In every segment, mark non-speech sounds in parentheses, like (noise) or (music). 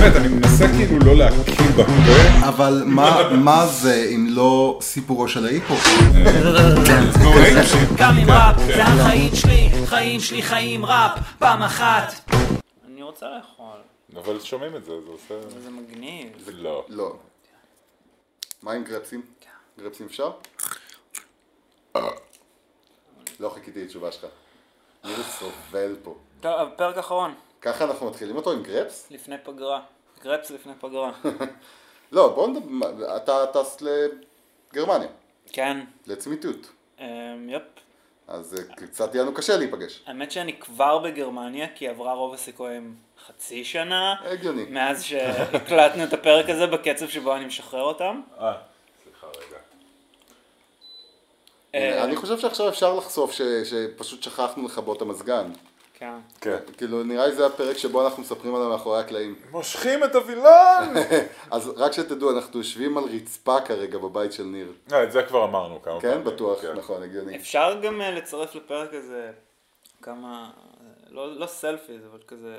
באמת, אני מנסה כאילו לא להקיא בפה. אבל מה- מה זה אם לא סיפורו של ההיפ-הופ? גם עם ראפ, זה החיים שלי, חיים שלי חיים ראפ, פעם אחת. אני רוצה לאכול, אבל שומעים את זה, זה עושה... זה מגניב. לא. לא. מה עם גרפסים? גרפסים אפשר? לא חיכיתי לתשובה שלך. ניר סובל פה. טוב, פרק אחרון, ככה אנחנו מתחילים אותו עם גרפס? לפני פגרה. גרפס לפני פגרה. (laughs) לא, בוא נדבר, אתה טס לגרמניה, כן, לצמיתות. אמ, יפ. אז אה, קצת יהיה לנו קשה להיפגש. האמת שאני כבר בגרמניה, כי עברה רוב הסיכויים חצי שנה. הגיוני. מאז שהקלטנו את הפרק הזה בקצב שבו אני משחרר אותם. אה, סליחה רגע. אה, אני חושב שעכשיו אפשר לחשוף שפשוט שכחנו לכבות את המזגן. כן. כן. כאילו נראה לי זה הפרק שבו אנחנו מספרים עליו מאחורי הקלעים. מושכים את הווילון! (laughs) אז רק שתדעו, אנחנו יושבים על רצפה כרגע בבית של ניר. אה, את זה כבר אמרנו כמה כן, פעמים. בטוח, כן. נכון, הגיוני. אפשר גם אה, לצרף לפרק הזה כמה, לא, לא selfies, אבל כזה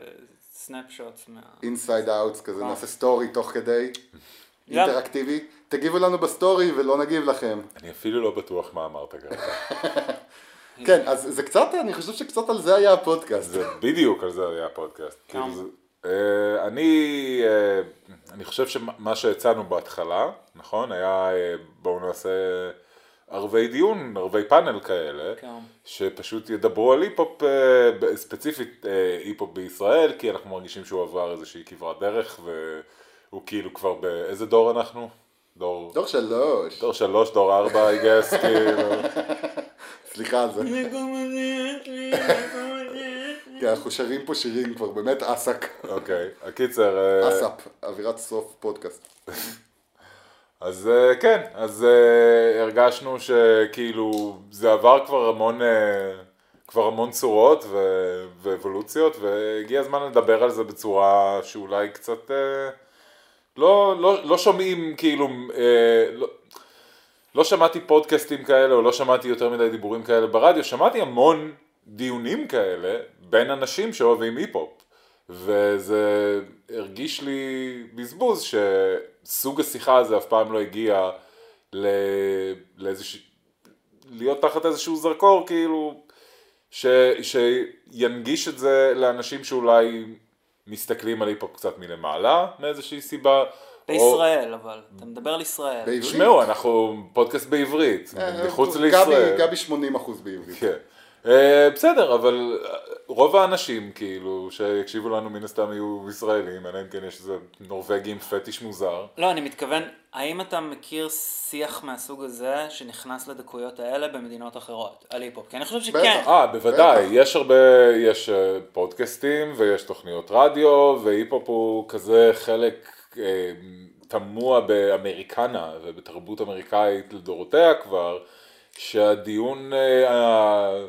snapshots מה... inside outs כזה, אה. נעשה story תוך כדי. (laughs) אינטראקטיבי. תגיבו לנו ב story ולא נגיב לכם. אני אפילו לא בטוח מה אמרת כרגע. (laughs) כן, אז זה קצת, אני חושב שקצת על זה היה הפודקאסט. זה בדיוק על זה היה הפודקאסט. כמה? כאילו אה, אני, אה, אני חושב שמה שהצענו בהתחלה, נכון, היה אה, בואו נעשה ערבי דיון, ערבי פאנל כאלה, כן. שפשוט ידברו על היפ-הופ, ספציפית היפ-הופ בישראל, כי אנחנו מרגישים שהוא עבר איזושהי כברת דרך, והוא כאילו כבר באיזה דור אנחנו? דור... דור שלוש. דור שלוש, דור ארבע, I guess, (laughs) כאילו. סליחה על זה. כי אנחנו שרים פה שירים כבר, באמת אסק. אוקיי, הקיצר... אה, אסאפ, אווירת סוף פודקאסט. אז אה, כן, אז אה, הרגשנו שכאילו זה עבר כבר המון, אה, כבר המון צורות ו- ואבולוציות והגיע הזמן לדבר על זה בצורה שאולי קצת אה, לא, לא, לא שומעים כאילו, אה, לא, לא שמעתי פודקאסטים כאלה או לא שמעתי יותר מדי דיבורים כאלה ברדיו, שמעתי המון דיונים כאלה בין אנשים שאוהבים היפ-הופ. וזה הרגיש לי בזבוז שסוג השיחה הזה אף פעם לא הגיע ל... לאיזוש... להיות תחת איזשהו זרקור כאילו ש... שינגיש את זה לאנשים שאולי מסתכלים על היפ-הופ קצת מלמעלה מאיזושהי סיבה. בישראל אבל, אתה מדבר על ישראל. בעברית. תשמעו, אנחנו פודקאסט בעברית, אה, מחוץ גבי- לישראל. גבי 80% בעברית. כן. אה, בסדר, אבל אה, רוב האנשים כאילו שהקשיבו לנו מן הסתם יהיו ישראלים, אלא אם כן יש איזה נורבגי עם פטיש מוזר. לא, אני מתכוון, האם אתה מכיר שיח מהסוג הזה שנכנס לדקויות האלה במדינות אחרות, על היפ-הופ? כי אני חושב שכן. אה, בוודאי. יש הרבה, יש אה, פודקאסטים ויש תוכניות רדיו, והיפ-הופ הוא כזה חלק אה, תמוה באמריקנה ובתרבות אמריקאית לדורותיה כבר, שהדיון, אה, ה-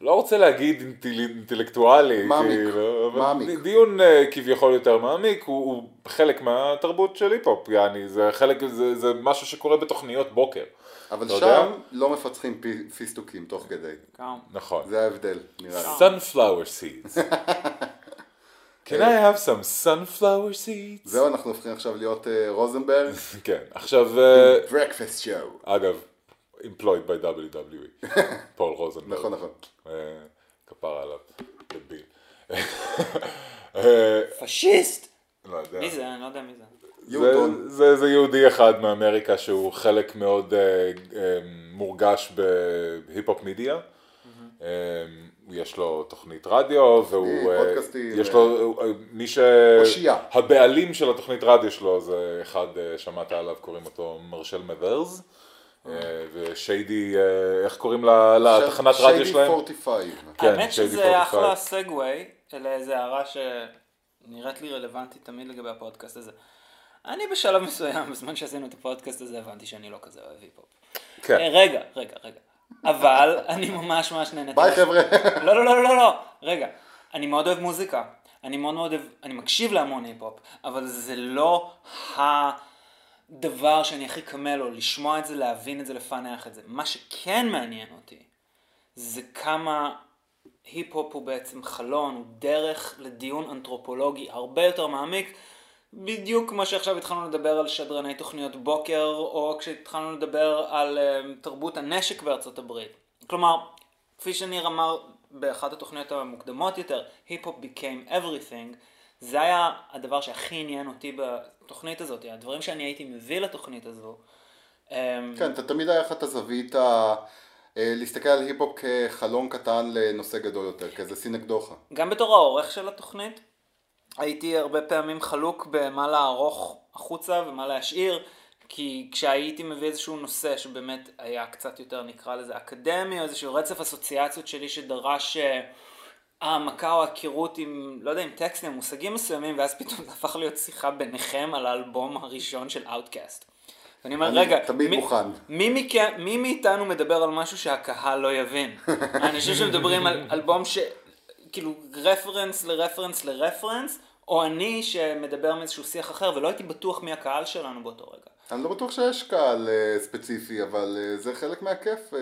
לא רוצה להגיד אינטל, אינטלקטואלי, מעמיק. כאילו, אבל מעמיק. דיון אה, כביכול יותר מעמיק, הוא, הוא חלק מהתרבות של היפ-הופ, יעני, זה חלק, זה, זה משהו שקורה בתוכניות בוקר. אבל אתה יודע? שם לא מפצחים פי- פיסטוקים תוך כדי. כן. נכון. זה ההבדל, נראה לי. sunflower seeds. (laughs) Can I have some sunflower seeds? זהו, אנחנו הופכים עכשיו להיות אה, רוזנברג. (laughs) כן, עכשיו, אה, ברקפסט שואו. אגב, employed by WWE, פול רוזנברג. נכון, נכון. אה, כפרה עליו, דביל. (laughs) אה, פשיסט! לא יודע. מי זה? אני לא יודע מי זה. יהודון. זה, זה, זה יהודי אחד מאמריקה שהוא חלק מאוד אה, אה, מורגש בהיפ-הופ מידיה. אה, יש לו תוכנית רדיו והוא, אה, פודקאסטים, יש אה, לו, אה, מי ש... אושייה. הבעלים של התוכנית רדיו שלו זה אחד, אה, שמעת עליו, קוראים אותו מרשל מברס. אה, ושיידי, אה, איך קוראים ל- לתחנת רדיו שלהם? שיידי 45. כן, האמת שזה 45. אחלה סגווי לאיזה הערה שנראית לי רלוונטית תמיד לגבי הפודקאסט הזה. אני בשלב מסוים, (laughs) בזמן שעשינו את הפודקאסט הזה, הבנתי שאני לא כזה אוהב היפ-הופ. כן. אה, רגע, רגע, רגע. אבל אני ממש ממש נהניתי. ביי חבר'ה. לא, לא, לא, לא, לא, רגע. אני מאוד אוהב מוזיקה. אני מאוד מאוד אוהב, אני מקשיב להמון היפ-הופ, אבל זה לא הדבר שאני הכי קם לו, לשמוע את זה, להבין את זה, לפענח את זה. מה שכן מעניין אותי, זה כמה היפ-הופ הוא בעצם חלון, הוא דרך לדיון אנתרופולוגי הרבה יותר מעמיק, בדיוק כמו שעכשיו התחלנו לדבר על שדרני תוכניות בוקר, או כשהתחלנו לדבר על uh, תרבות הנשק בארצות הברית. כלומר, כפי שניר אמר באחת התוכניות המוקדמות יותר, היפ-הופ became everything, זה היה הדבר שהכי עניין אותי בתוכנית הזאת, הדברים שאני הייתי מביא לתוכנית הזו. אמ, כן, אתה תמיד היה לך את הזווית ה... אה, להסתכל על היפ-הופ כחלום קטן לנושא גדול יותר, כאיזה סינק דוחה. גם בתור העורך של התוכנית, הייתי הרבה פעמים חלוק במה לערוך החוצה ומה להשאיר, כי כשהייתי מביא איזשהו נושא שבאמת היה קצת יותר נקרא לזה אקדמי, או איזשהו רצף אסוציאציות שלי שדרש אה, העמקה או הכירות עם, לא יודע, עם טקסטים, מושגים מסוימים, ואז פתאום זה הפך להיות שיחה ביניכם על האלבום הראשון של Outcast. ואני אומר, אני רגע, תמיד מי, מוכן. מי, מכם, מי מאיתנו מדבר על משהו שהקהל לא יבין? (laughs) האנשים שמדברים על אלבום ש... כאילו רפרנס לרפרנס לרפרנס, או אני שמדבר מאיזשהו שיח אחר, ולא הייתי בטוח מי הקהל שלנו באותו רגע. אני לא בטוח שיש קהל uh, ספציפי, אבל uh, זה חלק מהכיף. Uh,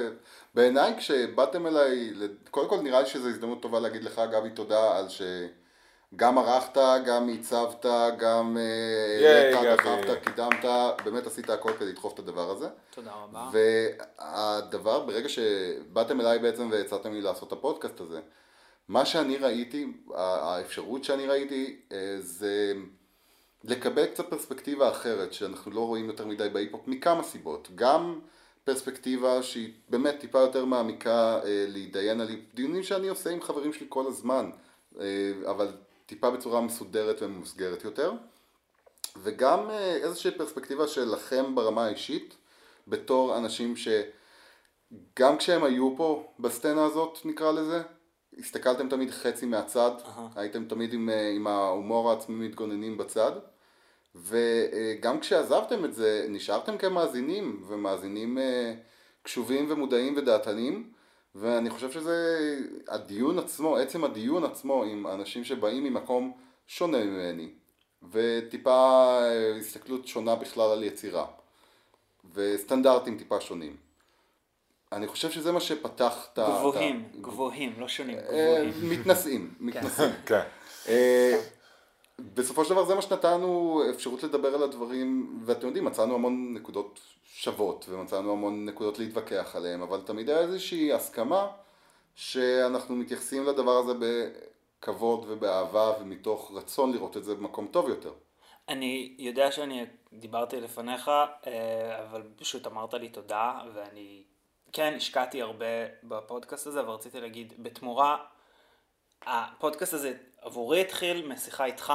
בעיניי כשבאתם אליי, קודם כל נראה לי שזו הזדמנות טובה להגיד לך גבי תודה על שגם ערכת, גם עיצבת, גם העלית, דחפת, קידמת, באמת עשית הכל כדי לדחוף את הדבר הזה. תודה רבה. והדבר, ברגע שבאתם אליי בעצם והצעתם לי לעשות את הפודקאסט הזה, מה שאני ראיתי, האפשרות שאני ראיתי זה לקבל קצת פרספקטיבה אחרת שאנחנו לא רואים יותר מדי בהיפ-הופ מכמה סיבות. גם פרספקטיבה שהיא באמת טיפה יותר מעמיקה אה, להתדיין על דיונים שאני עושה עם חברים שלי כל הזמן, אה, אבל טיפה בצורה מסודרת וממוסגרת יותר. וגם אה, איזושהי פרספקטיבה שלכם ברמה האישית, בתור אנשים שגם כשהם היו פה בסצנה הזאת נקרא לזה, הסתכלתם תמיד חצי מהצד, uh-huh. הייתם תמיד עם, עם ההומור העצמי מתגוננים בצד. וגם כשעזבתם את זה, נשארתם כמאזינים, ומאזינים אה, קשובים ומודעים ודעתנים, ואני חושב שזה הדיון עצמו, עצם הדיון עצמו עם אנשים שבאים ממקום שונה ממני, וטיפה אה, הסתכלות שונה בכלל על יצירה, וסטנדרטים טיפה שונים. אני חושב שזה מה שפתח את ה... גבוהים, גבוהים, לא שונים, אה, גבוהים. מתנשאים, מתנשאים. (laughs) כן. בסופו של דבר זה מה שנתנו אפשרות לדבר על הדברים, ואתם יודעים, מצאנו המון נקודות שוות, ומצאנו המון נקודות להתווכח עליהן, אבל תמיד היה איזושהי הסכמה שאנחנו מתייחסים לדבר הזה בכבוד ובאהבה ומתוך רצון לראות את זה במקום טוב יותר. אני יודע שאני דיברתי לפניך, אה, אבל פשוט אמרת לי תודה, ואני כן השקעתי הרבה בפודקאסט הזה, ורציתי להגיד, בתמורה, הפודקאסט הזה עבורי התחיל משיחה איתך,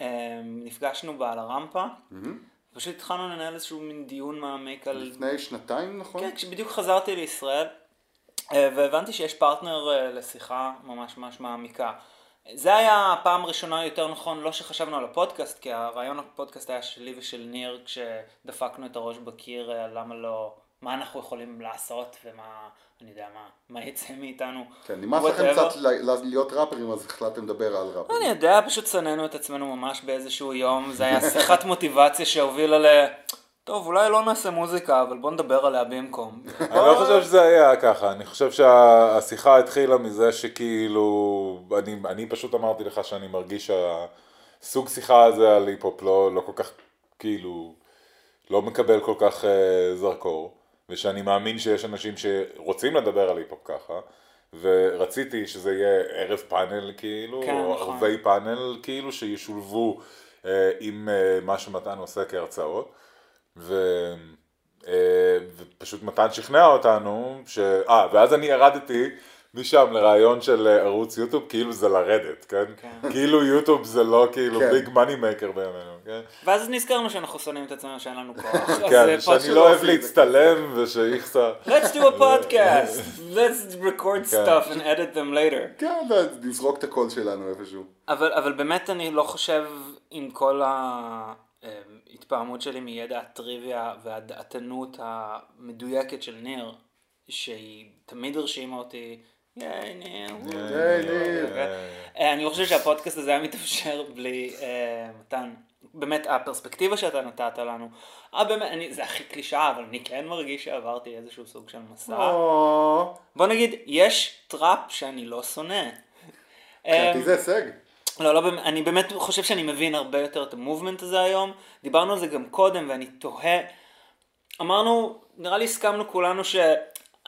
אמ, נפגשנו בה על הרמפה, פשוט התחלנו לנהל איזשהו מין דיון מעמיק על... לפני שנתיים נכון? כן, כשבדיוק חזרתי לישראל, אה, והבנתי שיש פרטנר אה, לשיחה ממש ממש מעמיקה. זה היה הפעם הראשונה יותר נכון, לא שחשבנו על הפודקאסט, כי הרעיון הפודקאסט היה שלי ושל ניר כשדפקנו את הראש בקיר, אה, למה לא, מה אנחנו יכולים לעשות ומה, אני יודע מה, מה יצא מאיתנו. כן, נמאס לכם קצת להיות ראפרים, אז החלטתם לדבר על ראפרים. אני יודע, פשוט שנאנו את עצמנו ממש באיזשהו יום, זה היה שיחת מוטיבציה שהובילה ל... טוב, אולי לא נעשה מוזיקה, אבל בוא נדבר עליה במקום. אני לא חושב שזה היה ככה, אני חושב שהשיחה התחילה מזה שכאילו, אני, אני פשוט אמרתי לך שאני מרגיש שהסוג שיחה הזה על היפ-הופ לא, לא כל כך, כאילו, לא מקבל כל כך uh, זרקור. ושאני מאמין שיש אנשים שרוצים לדבר על היפ-הופ ככה, ורציתי שזה יהיה ערב פאנל כאילו, כן, או נכון. ערבי פאנל כאילו, שישולבו אה, עם אה, מה שמתן עושה כהרצאות, ו... אה, ופשוט מתן שכנע אותנו, ש... אה, ואז אני ירדתי משם לרעיון של אה, ערוץ יוטיוב, כאילו זה לרדת, כן? כן. כאילו יוטיוב זה לא כאילו כן. ביג מאני מייקר בימינו, כן? ואז נזכרנו שאנחנו שונאים את עצמנו שאין לנו כוח. כן, זה שאני לא אוהב. להצטלם ושאיכסה... Let's do a podcast. Let's record כן. stuff and edit them later. כן, ונזרוק את הקול שלנו איפשהו. אבל, אבל באמת אני לא חושב עם כל ההתפעמות שלי מידע הטריוויה והדעתנות המדויקת של ניר, שהיא תמיד הרשימה אותי, אה, אני חושב שהפודקאסט הזה היה מתאפשר בלי אה, מתן. באמת, הפרספקטיבה שאתה נתת לנו, אה באמת, אני, זה הכי קלישאה, אבל אני כן מרגיש שעברתי איזשהו סוג של מסע. בוא נגיד, יש טראפ שאני לא שונא. מבחינתי זה הישג. לא, לא, אני באמת חושב שאני מבין הרבה יותר את ה movement הזה היום. דיברנו על זה גם קודם, ואני תוהה... אמרנו, נראה לי הסכמנו כולנו ש...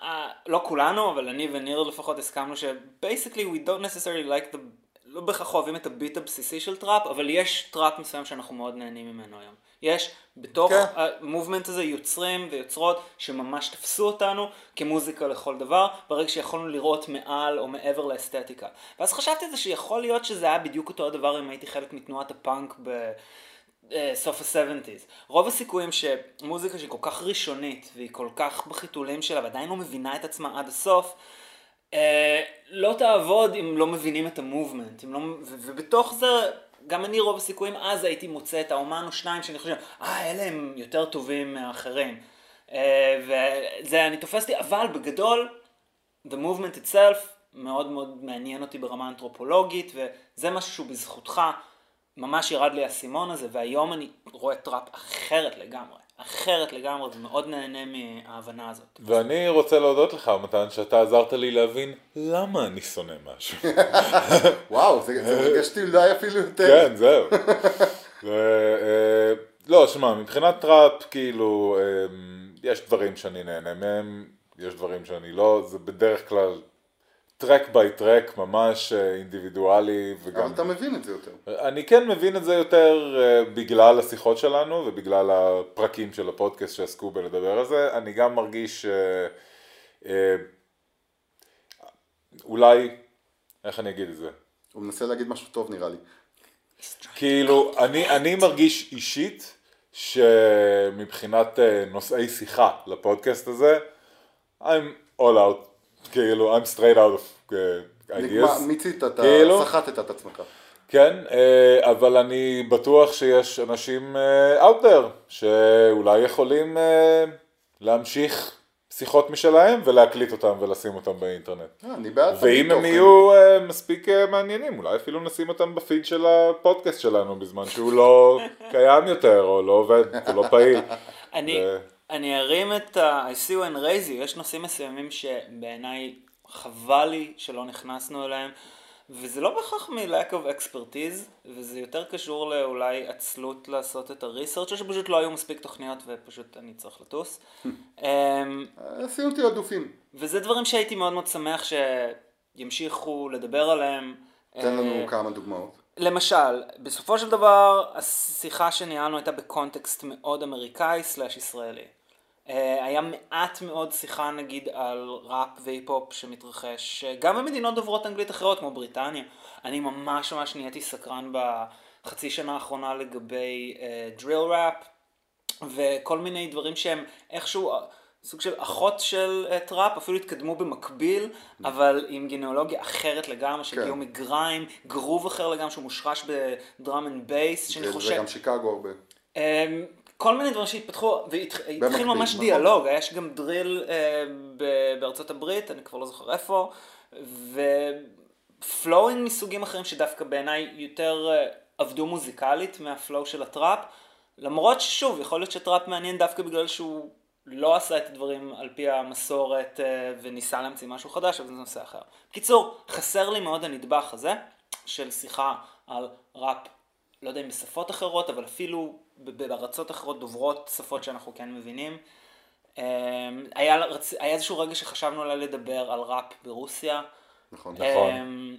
אה, לא כולנו, אבל אני וניר לפחות הסכמנו ש... basically we don't necessarily like the... לא בהכרח אוהבים את הביט הבסיסי של טראפ, אבל יש טראפ מסוים שאנחנו מאוד נהנים ממנו היום. יש בתוך כן. ה movement הזה יוצרים ויוצרות שממש תפסו אותנו כמוזיקה לכל דבר, ברגע שיכולנו לראות מעל או מעבר לאסתטיקה. ואז חשבתי על זה שיכול להיות שזה היה בדיוק אותו הדבר אם הייתי חלק מתנועת הפאנק ב... אה, סוף ה-70's. רוב הסיכויים שמוזיקה שהיא כל כך ראשונית והיא כל כך בחיתולים שלה ועדיין לא מבינה את עצמה עד הסוף, אה, לא תעבוד אם לא מבינים את המובמנט. לא, ובתוך זה, גם אני רוב הסיכויים אז הייתי מוצא את האומן או שניים שאני חושב, אה, אלה יותר טובים מהאחרים. אה, וזה אינטרפטציה שלי, אבל בגדול, the movement itself מאוד מאוד מעניין אותי ברמה אנתרופולוגית, וזה משהו שהוא בזכותך, ממש ירד לי האסימון הזה, והיום אני רואה טראפ אחרת לגמרי, אחרת לגמרי, ומאוד נהנה מההבנה הזאת. ואני רוצה להודות לך, מתן, שאתה עזרת לי להבין למה אני שונא משהו. (laughs) וואו, זה אותי (laughs) אולי אפילו יותר. כן, זהו. אה, לא, שמע, מבחינת טראפ, כאילו, אה, יש דברים שאני נהנה מהם, יש דברים שאני לא, זה בדרך כלל track by track, ממש אה, אינדיבידואלי, וגם... אבל אתה מבין את זה יותר. אני כן מבין את זה יותר אה, בגלל השיחות שלנו ובגלל הפרקים של הפודקאסט שעסקו בלדבר על זה. אני גם מרגיש אה, אולי, איך אני אגיד את זה? הוא מנסה להגיד משהו טוב נראה לי. כאילו, אני, אני מרגיש אישית שמבחינת נושאי שיחה לפודקאסט הזה, I'm all out, כאילו, I'm straight out of uh, נגמר, ideas. מיצית, אתה כאילו? סחטת את עצמך. כן, אה, אבל אני בטוח שיש אנשים אה, out there שאולי יכולים להמשיך שיחות משלהם ולהקליט אותם ולשים אותם באינטרנט. אה, אני בעד ואם הם. יהיו מספיק מעניינים, אולי אפילו נשים אותם בפיד של הפודקאסט שלנו בזמן שהוא לא (laughs) קיים יותר, או לא עובד, הוא לא פעיל. אני, ו- אני ארים את ה... I see you and raise you, יש נושאים מסוימים שבעיניי חבל לי שלא נכנסנו אליהם, וזה לא בהכרח מ-lack of expertise, וזה יותר קשור לאולי עצלות לעשות את הריסרצ' שפשוט לא היו מספיק תוכניות ופשוט אני צריך לטוס. (laughs) אמ, עשינו תעדופים. וזה דברים שהייתי מאוד מאוד שמח שימשיכו לדבר עליהם. תן לנו אה, כמה דוגמאות. למשל, בסופו של דבר, השיחה שניהלנו הייתה בקונטקסט מאוד אמריקאי סלאש ישראלי. אה, היה מעט מאוד שיחה נגיד על ראפ והיפ-הופ שמתרחש אה, גם במדינות דוברות אנגלית אחרות כמו בריטניה. אני ממש ממש נהייתי סקרן בחצי שנה האחרונה לגבי דריל ראפ וכל מיני דברים שהם איכשהו אה, סוג של אחות של טראפ, אפילו התקדמו במקביל, אבל עם גנאולוגיה אחרת לגמרי, שהגיעו מגריים, גרוב אחר לגמרי, שהוא מושרש ב drum and bass, שאני חושב... וגם שיקגו הרבה. כל מיני דברים שהתפתחו, והתחיל במקביל, ממש נכון. דיאלוג, יש גם דריל אה, ב- בארצות הברית, אני כבר לא זוכר איפה, ו flowing מסוגים אחרים שדווקא בעיניי יותר אה, עבדו מוזיקלית מה flow של הטראפ, למרות ששוב, יכול להיות שטראפ מעניין דווקא בגלל שהוא לא עשה את הדברים על פי המסורת אה, וניסה להמציא משהו חדש, אבל זה נושא אחר. בקיצור, חסר לי מאוד הנדבך הזה של שיחה על ראפ לא יודע אם בשפות אחרות, אבל אפילו בארצות אחרות דוברות שפות שאנחנו כן מבינים. אמ, היה, היה איזשהו רגע שחשבנו אולי לדבר על ראפ ברוסיה. נכון. נכון.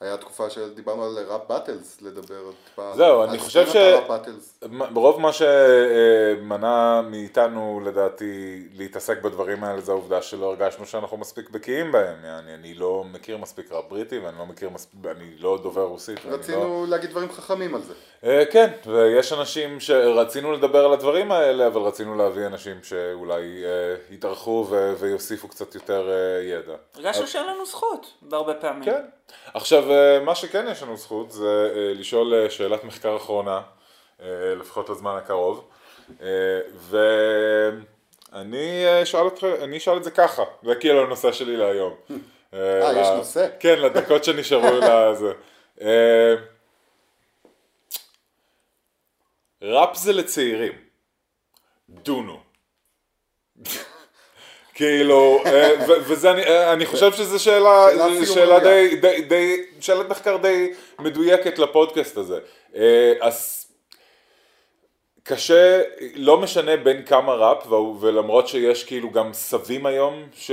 היה תקופה שדיברנו על ראפ באטלס, לדבר טיפה. זהו, על אני חושב ש-. ברוב מה שמנע מאיתנו לדעתי להתעסק בדברים האלה זה העובדה שלא הרגשנו שאנחנו מספיק בקיאים בהם, אני, אני לא מכיר מספיק רב בריטי ואני לא מכיר מספיק, אני לא דובר רוסית. ואני לא... רצינו להגיד דברים חכמים על זה. אה, כן, ויש אנשים שרצינו לדבר על הדברים האלה, אבל רצינו להביא אנשים שאולי אה, יתארחו ו- ויוסיפו קצת יותר אה, ידע. הרגשנו שאין לנו זכות בהרבה פעמים. כן. עכשיו, אה, מה שכן יש לנו זכות זה אה, לשאול אה, שאלת מחקר אחרונה, לפחות לזמן הקרוב, ואני אשאל אותך, אני אשאל את זה ככה, זה כאילו הנושא שלי להיום. אה, יש נושא? כן, לדקות שנשארו לזה. ראפ זה לצעירים. דונו. כאילו, אה, וזה, אני- אה, אני חושב שזו שאלה, שאלה. די, די, די, שאלת מחקר די מדויקת לפודקאסט הזה. אה, אז קשה, לא משנה בין כמה ראפ, ולמרות שיש כאילו גם סבים היום ש,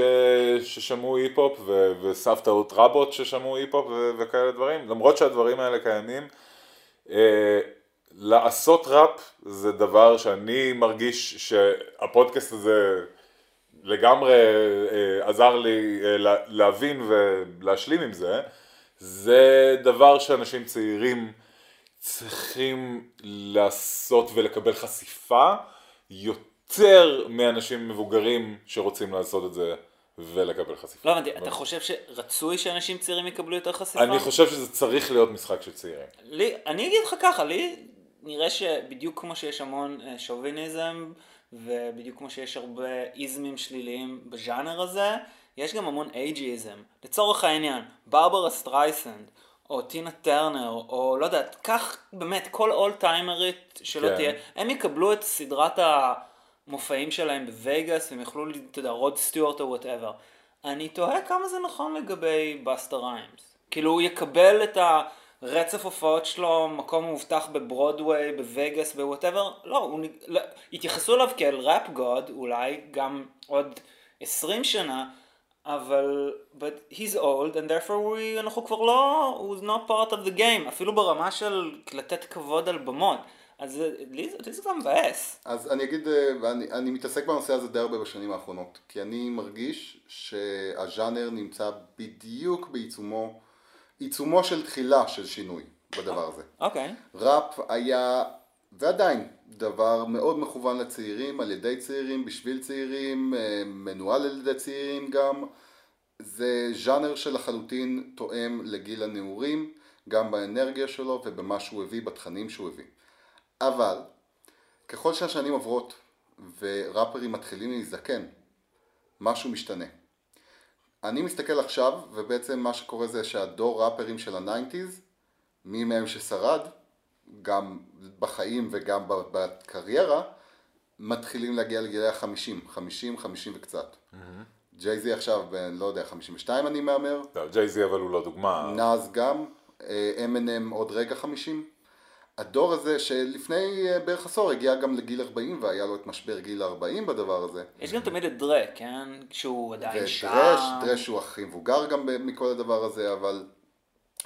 ששמעו היפ-הופ, וסבתאות רבות ששמעו היפ-הופ וכאלה דברים, למרות שהדברים האלה קיימים, לעשות ראפ זה דבר שאני מרגיש שהפודקאסט הזה לגמרי אה, עזר לי אה, לה- להבין ולהשלים עם זה, זה דבר שאנשים צעירים צריכים לעשות ולקבל חשיפה יותר מאנשים מבוגרים שרוצים לעשות את זה ולקבל חשיפה. לא הבנתי, אתה חושב שרצוי שאנשים צעירים יקבלו יותר חשיפה? אני חושב שזה צריך להיות משחק של צעירים. לי, אני אגיד לך ככה, לי נראה שבדיוק כמו שיש המון אה, שוביניזם, ובדיוק כמו שיש הרבה איזמים שליליים בז'אנר הזה, יש גם המון ageism. לצורך העניין, ברברה סטרייסנד, או טינה טרנר, או לא יודעת, קח באמת כל old timer ית שלא כן. תהיה, הם יקבלו את סדרת המופעים שלהם בווייגאס, הם יוכלו, אתה יודע, רוד סטיוארט או whatever. אני תוהה כמה זה נכון לגבי באסטה ריימס. כאילו הוא יקבל את הרצף הופעות שלו, מקום מאובטח בברודוויי, בווייגאס, ב whatever, לא, הוא, לא, יתייחסו אליו כאל ראפ גוד, אולי גם עוד 20 שנה, אבל, but he's old and therefore we, אנחנו כבר לא, הוא not part of the game, אפילו ברמה של לתת כבוד על במות. אז זה- לי זה גם מבאס. אז אני אגיד, אה, ואני אני מתעסק בנושא הזה די הרבה בשנים האחרונות, כי אני מרגיש שהז'אנר נמצא בדיוק בעיצומו, עיצומו של תחילה של שינוי בדבר הזה. אוקיי. ראפ היה, ועדיין, דבר מאוד מכוון לצעירים, על ידי צעירים, בשביל צעירים, אה, מנוהל על ידי צעירים גם. זה ז'אנר שלחלוטין תואם לגיל הנעורים, גם באנרגיה שלו ובמה שהוא הביא, בתכנים שהוא הביא. אבל, ככל שהשנים עוברות וראפרים מתחילים להזדקן, משהו משתנה. אני מסתכל עכשיו, ובעצם מה שקורה זה שהדור ראפרים של ה nineties, מי מהם ששרד, גם בחיים וגם ב- בקריירה, מתחילים להגיע לגילי החמישים, חמישים, חמישים וקצת. ג'יי-זי עכשיו בן, לא יודע, 52 אני מהמר, לא, ג'יי-זי אבל הוא לא דוגמה. נאז גם, Eminem עוד רגע 50. הדור הזה שלפני אה, בערך עשור הגיע גם לגיל 40 והיה לו את משבר גיל 40 בדבר הזה. יש גם תמיד את דרה, כן? שהוא עדיין שם. ודרש, דרש הוא הכי מבוגר גם מכל הדבר הזה, אבל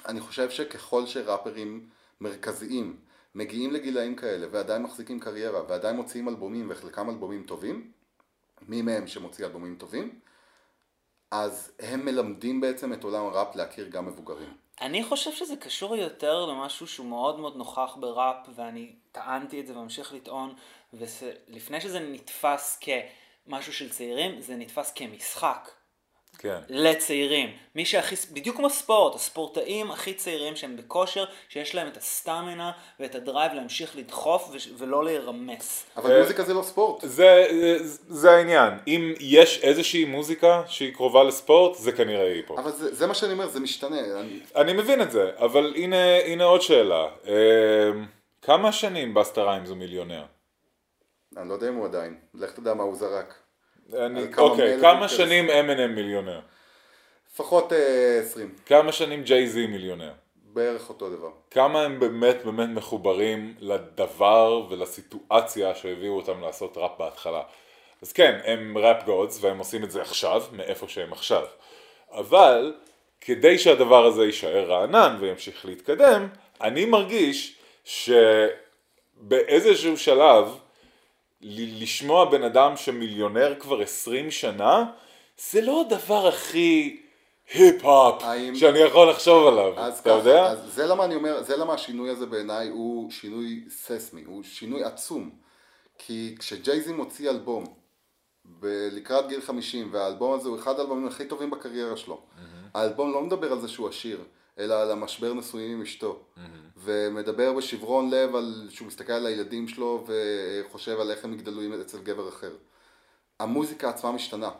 אני חושב שככל שראפרים מרכזיים מגיעים לגילאים כאלה ועדיין מחזיקים קריירה ועדיין מוציאים אלבומים וחלקם אלבומים טובים, מי מהם שמוציא אלבומים טובים, אז הם מלמדים בעצם את עולם הראפ להכיר גם מבוגרים. אני חושב שזה קשור יותר למשהו שהוא מאוד מאוד נוכח בראפ, ואני טענתי את זה וממשיך לטעון, ולפני שזה נתפס כמשהו של צעירים, זה נתפס כמשחק. כן. לצעירים. מי שהכי, בדיוק כמו ספורט, הספורטאים הכי צעירים שהם בכושר, שיש להם את הסטמינה ואת ה drive להמשיך לדחוף ו- ולא להירמס. אבל אה, מוזיקה זה לא ספורט. זה, זה העניין, אם יש איזושהי מוזיקה שהיא קרובה לספורט, זה כנראה היפ-הופ. אבל זה, זה מה שאני אומר, זה משתנה. אני, אני מבין את זה, אבל הנה, הנה עוד שאלה. אה, כמה שנים באסטה ריימס הוא מיליונר? אני לא יודע אם הוא עדיין. לך תדע מה הוא זרק. אני, כמה אוקיי, כמה כאלה. שנים Eminem מיליונר? לפחות אה, 20. כמה שנים ג'יי-זי מיליונר? בערך אותו דבר. כמה הם באמת באמת מחוברים לדבר ולסיטואציה שהביאו אותם לעשות ראפ בהתחלה. אז כן, הם rap gods והם עושים את זה עכשיו, מאיפה שהם עכשיו. אבל כדי שהדבר הזה יישאר רענן וימשיך להתקדם, אני מרגיש שבאיזשהו שלב לשמוע בן אדם שמיליונר כבר 20 שנה, זה לא הדבר הכי היפ-הופ האם- שאני יכול לחשוב עליו, אז אתה ככה, יודע? אז זה למה אני אומר, זה למה השינוי הזה בעיניי הוא שינוי ססמי, הוא שינוי עצום. כי כשג'ייזי מוציא אלבום ב- לקראת גיל 50, והאלבום הזה הוא אחד האלבומים הכי טובים בקריירה שלו. האלבום לא מדבר על זה שהוא עשיר, אלא על המשבר נשואים עם אשתו. ומדבר בשברון לב על שהוא מסתכל על הילדים שלו וחושב על איך הם יגדלו אצל גבר אחר. המוזיקה עצמה משתנה.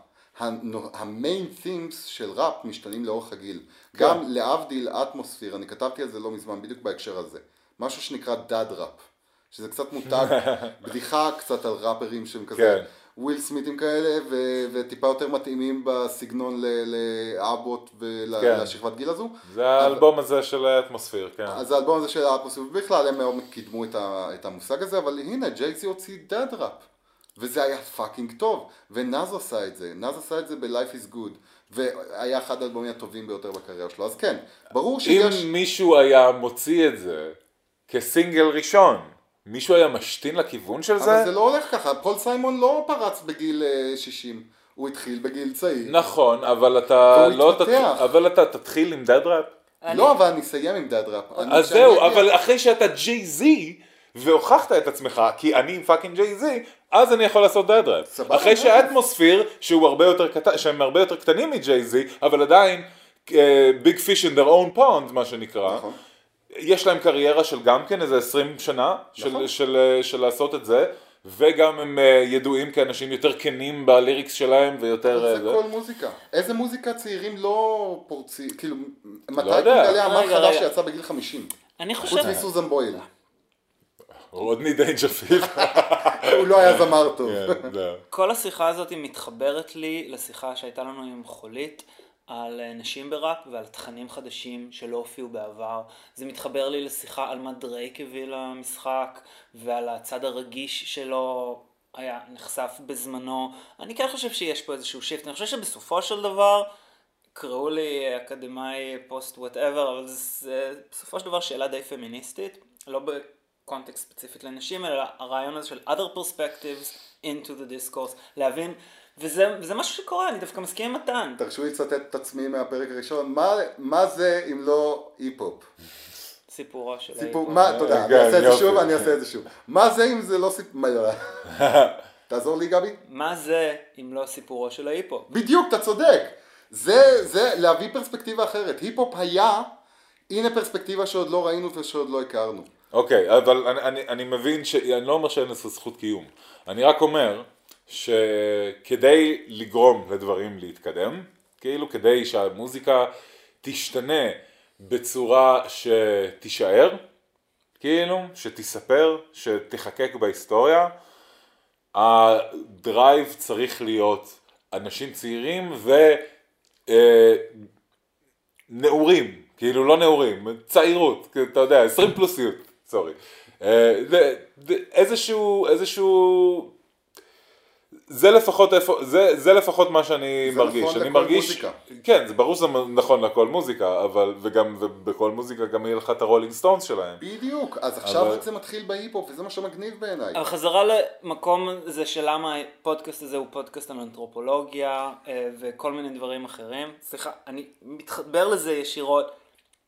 המיין תימס של ראפ משתנים לאורך הגיל. גם להבדיל אטמוספיר, אני כתבתי על זה לא מזמן, בדיוק בהקשר הזה. משהו שנקרא דאד ראפ. שזה קצת מותג, (laughs) בדיחה קצת על ראפרים שהם כזה. כן. וויל סמיתים כאלה, ו- וטיפה יותר מתאימים בסגנון ל- ל about כן. ולשכבת גיל הזו. זה האלבום הזה של ה Atmosphere, כן. אז האלבום הזה של האפוס, ובכלל הם מאוד קידמו את, ה- את המושג הזה, אבל הנה, ג'יי-זי הוציא dad rap. וזה היה fucking טוב, ונאז עשה את זה, נאז עשה את זה ב- Life is Good, והיה אחד האלבומים הטובים ביותר בקריירה שלו, אז כן, ברור אם שיש... מישהו היה מוציא את זה כסינגל ראשון, מישהו היה משתין לכיוון של אבל זה? זה לא הולך ככה, פול סיימון לא פרץ בגיל אה, 60, הוא התחיל בגיל צעיר. נכון, אבל אתה והוא לא התפתח. תתחיל, אבל אתה תתחיל עם dad rap? לא, אבל אני אסיים עם dad rap. אני- אז זהו, אגיע- אבל אחרי שאתה ג'יי זי, והוכחת את עצמך, כי אני fucking ג'יי זי, אז אני יכול לעשות dad rap. סבבה, אחרי שה Atmosphere, שהוא הרבה יותר קטן, שהם הרבה יותר קטנים מג'יי זי, אבל עדיין, big fish in their own pond, מה שנקרא. נכון. יש להם קריירה של גם כן איזה 20 שנה, של, נכון. של, של, של לעשות את זה, וגם הם אה, ידועים כאנשים יותר כנים ב lyrics שלהם ויותר... אה, זה כל מוזיקה. איזה מוזיקה צעירים לא פורצים, כאילו, מתי לא. תגלה אמן רגע, חדש. שיצא בגיל 50? אני חוץ חושב, מסוזן בויל. רודני דיינג'רפילד. (laughs) הוא לא היה זמר טוב. כן, לא. כל השיחה הזאת מתחברת לי לשיחה שהייתה לנו עם חולית על אה, נשים בראפ ועל תכנים חדשים שלא הופיעו בעבר. זה מתחבר לי לשיחה על מה דרייק הביא למשחק ועל הצד הרגיש שלו היה נחשף בזמנו. אני כן חושב שיש פה איזשהו shift. אני חושב שבסופו של דבר, קראו לי אקדמאי post whatever, אבל זה בסופו של דבר שאלה די פמיניסטית, לא בקונטקסט ספציפית לנשים, אלא הרעיון הזה של other perspectives into the discourse, להבין, וזה וזה משהו שקורה, אני דווקא מסכים עם מתן. תרשו לי לצטט את עצמי מהפרק הראשון, מה- מה זה אם לא היפ-הופ? סיפורו של סיפור, ההיפ-הופ. מה, תודה, אני כן, אעשה את זה. שוב, אני אעשה את זה שוב. מה זה אם זה לא סיפור, לא. (laughs) תעזור לי גבי? מה זה אם לא סיפורו של ההיפ-הופ? בדיוק, אתה צודק. זה, זה להביא פרספקטיבה אחרת. היפ-הופ היה, הנה פרספקטיבה שעוד לא ראינו ושעוד לא הכרנו. אוקיי, אבל אני, אני, אני מבין ש... אני לא אומר שאין לזה זכות קיום. אני רק אומר שכדי לגרום לדברים להתקדם, כאילו כדי שהמוזיקה תשתנה בצורה שתישאר, כאילו, שתיספר, שתיחקק בהיסטוריה, הדרייב צריך להיות אנשים צעירים ו... אה, כאילו לא נעורים, צעירות, אתה יודע, 20 פלוסיות, sorry. אה, איזשהו, איזשהו, זה לפחות איפה, זה, זה לפחות מה שאני זה מרגיש. נכון אני לכל מרגיש, מוזיקה. כן, זה ברור שזה נכון לכל מוזיקה, אבל, וגם, ובכל מוזיקה גם יהיה לך את הרולינג סטונס שלהם. בדיוק, אז עכשיו אבל- זה מתחיל בהיפ-הופ, וזה מה שמגניב בעיניי. אבל חזרה למקום זה של למה הפודקאסט הזה הוא פודקאסט על אנתרופולוגיה אה, וכל מיני דברים אחרים. סליחה, אני מתחבר לזה ישירות.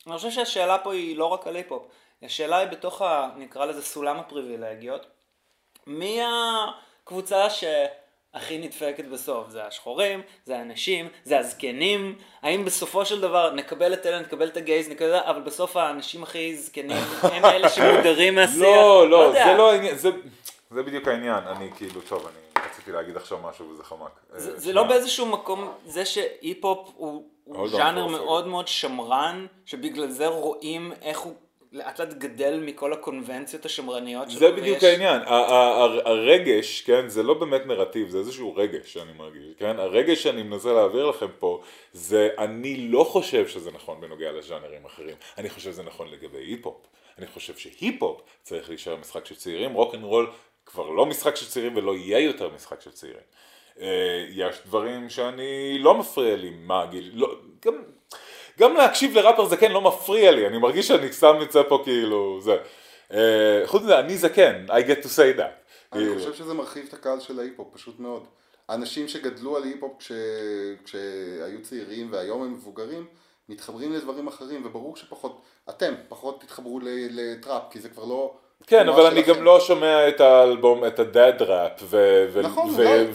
אני חושב שהשאלה פה היא לא רק על היפ-הופ, השאלה היא בתוך, ה, נקרא לזה סולם הפריבילגיות. מי הקבוצה שהכי נדפקת בסוף? זה השחורים, זה האנשים, זה הזקנים? האם בסופו של דבר נקבל את אלה, נקבל את הגייז, נקבל את אבל בסוף האנשים הכי זקנים הם אלה שמודרים מהשיח? לא, לא. זה לא העניין, זה, זה בדיוק העניין. אני כאילו, טוב, אני רציתי להגיד עכשיו משהו וזה חמק. אה, זה. לא באיזשהו מקום, זה שהיפ-הופ הוא, ז'אנר מאוד מאוד שמרן, שבגלל זה רואים איך הוא לאט לאט גדל מכל הקונבנציות השמרניות שלו. זה בדיוק ויש- העניין, הרגש, כן, זה לא באמת נרטיב, זה איזשהו רגש שאני מרגיש, כן, הרגש שאני מנסה להעביר לכם פה, זה אני לא חושב שזה נכון בנוגע לז'אנרים אחרים, אני חושב שזה נכון לגבי היפ-הופ, אני חושב שהיפ-הופ צריך להישאר משחק של צעירים, רוק אנד רול כבר לא משחק של צעירים ולא יהיה יותר משחק של צעירים. אה, יש דברים שאני לא מפריע לי, מה הגיל, לא, גם, גם להקשיב לראפר זה כן לא מפריע לי, אני מרגיש שאני סתם נמצא פה כאילו, זה. אה, חוץ מזה, אני זקן, I get to say that. אני כאילו. חושב שזה מרחיב את הקהל של ההיפ-הופ, פשוט מאוד. אנשים שגדלו על היפ-הופ כש... כשהיו צעירים והיום הם מבוגרים, מתחברים לדברים אחרים, וברור שפחות, אתם פחות תתחברו לטראפ, כי זה כבר לא... כן, תנועה אבל אני. גם לא שומע את האלבום, את הדאד ראפ, נכון, אולי.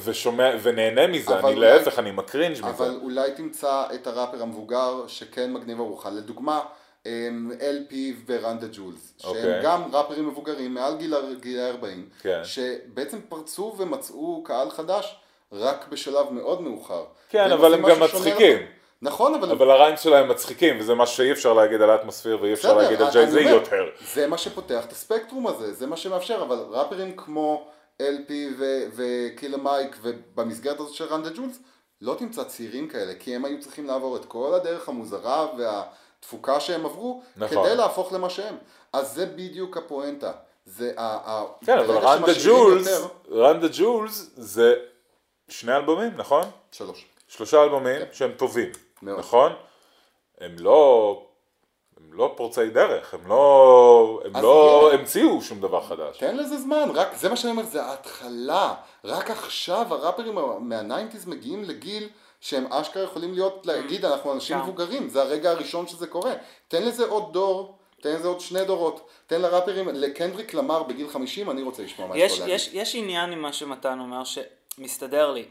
ונהנה מזה, אני להפך, אני מקרינג' מזה. אבל אולי תמצא את הראפר המבוגר שכן מגניב עבורך. לדוגמה, אמ, LP ורנדה ג'ולס, שהם אוקיי. גם ראפרים מבוגרים מעל גיל ה- גיל ה-40, כן. שבעצם פרצו ומצאו קהל חדש רק בשלב מאוד מאוחר. כן, אבל הם גם מצחיקים. נכון, אבל... אבל הריים שלהם מצחיקים, וזה מה שאי אפשר להגיד על האטמוספיר ואי אפשר להגיד על ג'יי זי יותר. זה מה שפותח את הספקטרום הזה, זה מה שמאפשר, אבל ראפרים כמו LP ו- וקילר מייק ובמסגרת הזאת של רנדה ג'ולס לא תמצא צעירים כאלה כי הם היו צריכים לעבור את כל הדרך המוזרה והתפוקה שהם עברו נכון. כדי להפוך למה שהם אז זה בדיוק הפואנטה זה ה... כן, אבל רנדה ג'ולס, יותר- רנדה ג'ולס זה שני אלבומים, נכון? שלוש שלושה אלבומים שהם טובים, כן. מאוד. נכון? הם לא... הם לא פורצי דרך, הם לא, הם לא הנה. המציאו שום דבר חדש. תן לזה זמן, רק זה מה שאני אומר, זה ההתחלה. רק עכשיו הראפרים מהניינטיז מגיעים לגיל שהם אשכרה יכולים להיות, להגיד אנחנו אנשים כן. מבוגרים, זה הרגע הראשון שזה קורה. תן לזה עוד דור, תן לזה עוד שני דורות. תן לראפרים, לקנדריק למר בגיל 50, אני רוצה לשמוע מה יש יש, לו להגיד. יש, יש עניין עם מה שמתן אומר שמסתדר לי.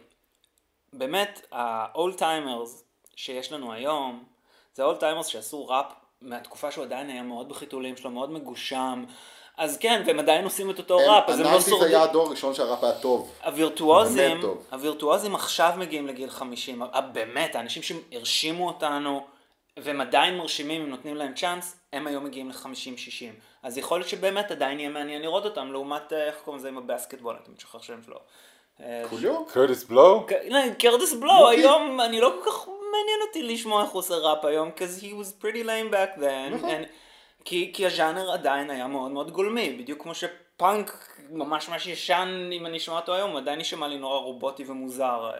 באמת, ה-old timers שיש לנו היום, זה ה-old timers שעשו ראפ מהתקופה שהוא עדיין היה מאוד בחיתולים שלו, מאוד מגושם. אז כן, והם עדיין עושים את אותו ראפ, אז הם לא שורדים. היה הדור הראשון שהראפ היה טוב. הווירטואוזים, טוב. הווירטואוזים עכשיו מגיעים לגיל 50, ה- באמת, האנשים שהרשימו אותנו, והם עדיין מרשימים, אם נותנים להם צ'אנס, הם היום מגיעים ל-50-60. אז יכול להיות שבאמת עדיין יהיה מעניין לראות אותם, לעומת, אה, איך קוראים לזה עם הבסקטבול, אתה משחרר שם שלו. אה? קרטיס בלו? לא, קרטיס בלו, היום, אני לא כל כך מעניין אותי לשמוע איך הוא עושה ראפ היום, because he was pretty lame back then. נכון. and- כי, כי הז'אנר עדיין היה מאוד מאוד גולמי, בדיוק כמו שפאנק ממש ממש ישן, אם אני שומע אותו היום, הוא עדיין יישמע לי נורא רובוטי ומוזר.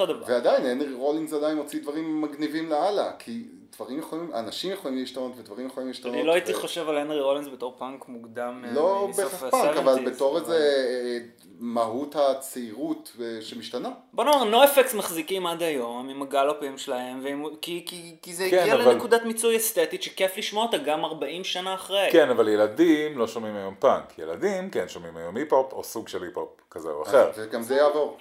אותו דבר. ועדיין, הנרי רולינגס עדיין מוציא דברים מגניבים לאללה, כי דברים יכולים, אנשים יכולים להשתנות ודברים יכולים להשתנות. אני לא הייתי ו- חושב על הנרי רולינס בתור פאנק מוקדם אה, לא בהכרח פאנק, אבל ה-70s, בתור איזה אה, מהות הצעירות אה, שמשתנה. בוא נאמר, נואפקס מחזיקים עד היום עם הגלופים שלהם, ועם... כי, כי, כי זה כן, הגיע אבל- לנקודת מיצוי אסתטית שכיף לשמוע אותה גם 40 שנה אחרי. כן, אבל ילדים לא שומעים היום פאנק. ילדים כן שומעים היום היפ-הופ או סוג של היפ-הופ כזה או אחר. וגם זה יעבור.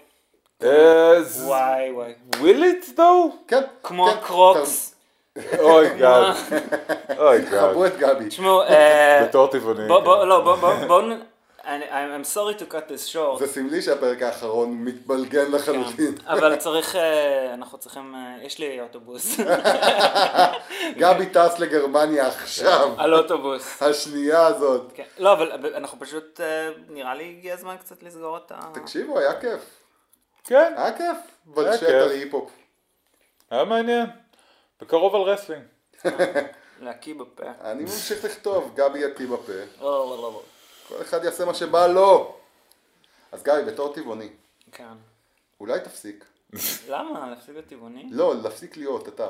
אז... וואי וואי. will it though? כן. כמו כן, הקרוקס. oh (laughs) God. (laughs) oh God. חבו את גבי. תשמעו, (laughs) אה, בתור טבעוני. בוא, בוא, כן. לא, בוא, בוא, בוא, נ- אני- I'm sorry to cut this short. זה סמלי שהפרק האחרון מתבלגן לחלוטין. כן. אבל צריך, אה, אנחנו צריכים, אה, יש לי אוטובוס. גבי טס לגרמניה עכשיו. על אוטובוס. השנייה הזאת. כן. לא, אבל אנחנו פשוט, אה, נראה לי הגיע הזמן קצת לסגור את ה... תקשיבו, היה כיף. כן, היה כיף. בלשט כיף. על היפ-הופ. היה מעניין. בקרוב על wrestling. (laughs) להקיא בפה. אני ממשיך לכתוב, גבי יקיא בפה. לא, לא, לא. כל אחד יעשה מה שבא לו. אז גבי, בתור טבעוני, כן. אולי תפסיק. (laughs) למה? להפסיק את טבעוני? לא, להפסיק להיות, אתה.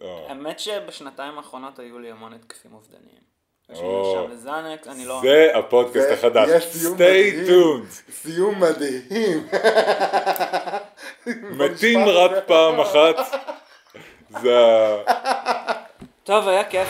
האמת שבשנתיים האחרונות היו לי המון התקפים אובדניים. לא... זה הפודקאסט החדש. stay מדהים. tuned. סיום מדהים. (laughs) מתים רק פעם אחת. (laughs) זה ה... טוב, היה כיף.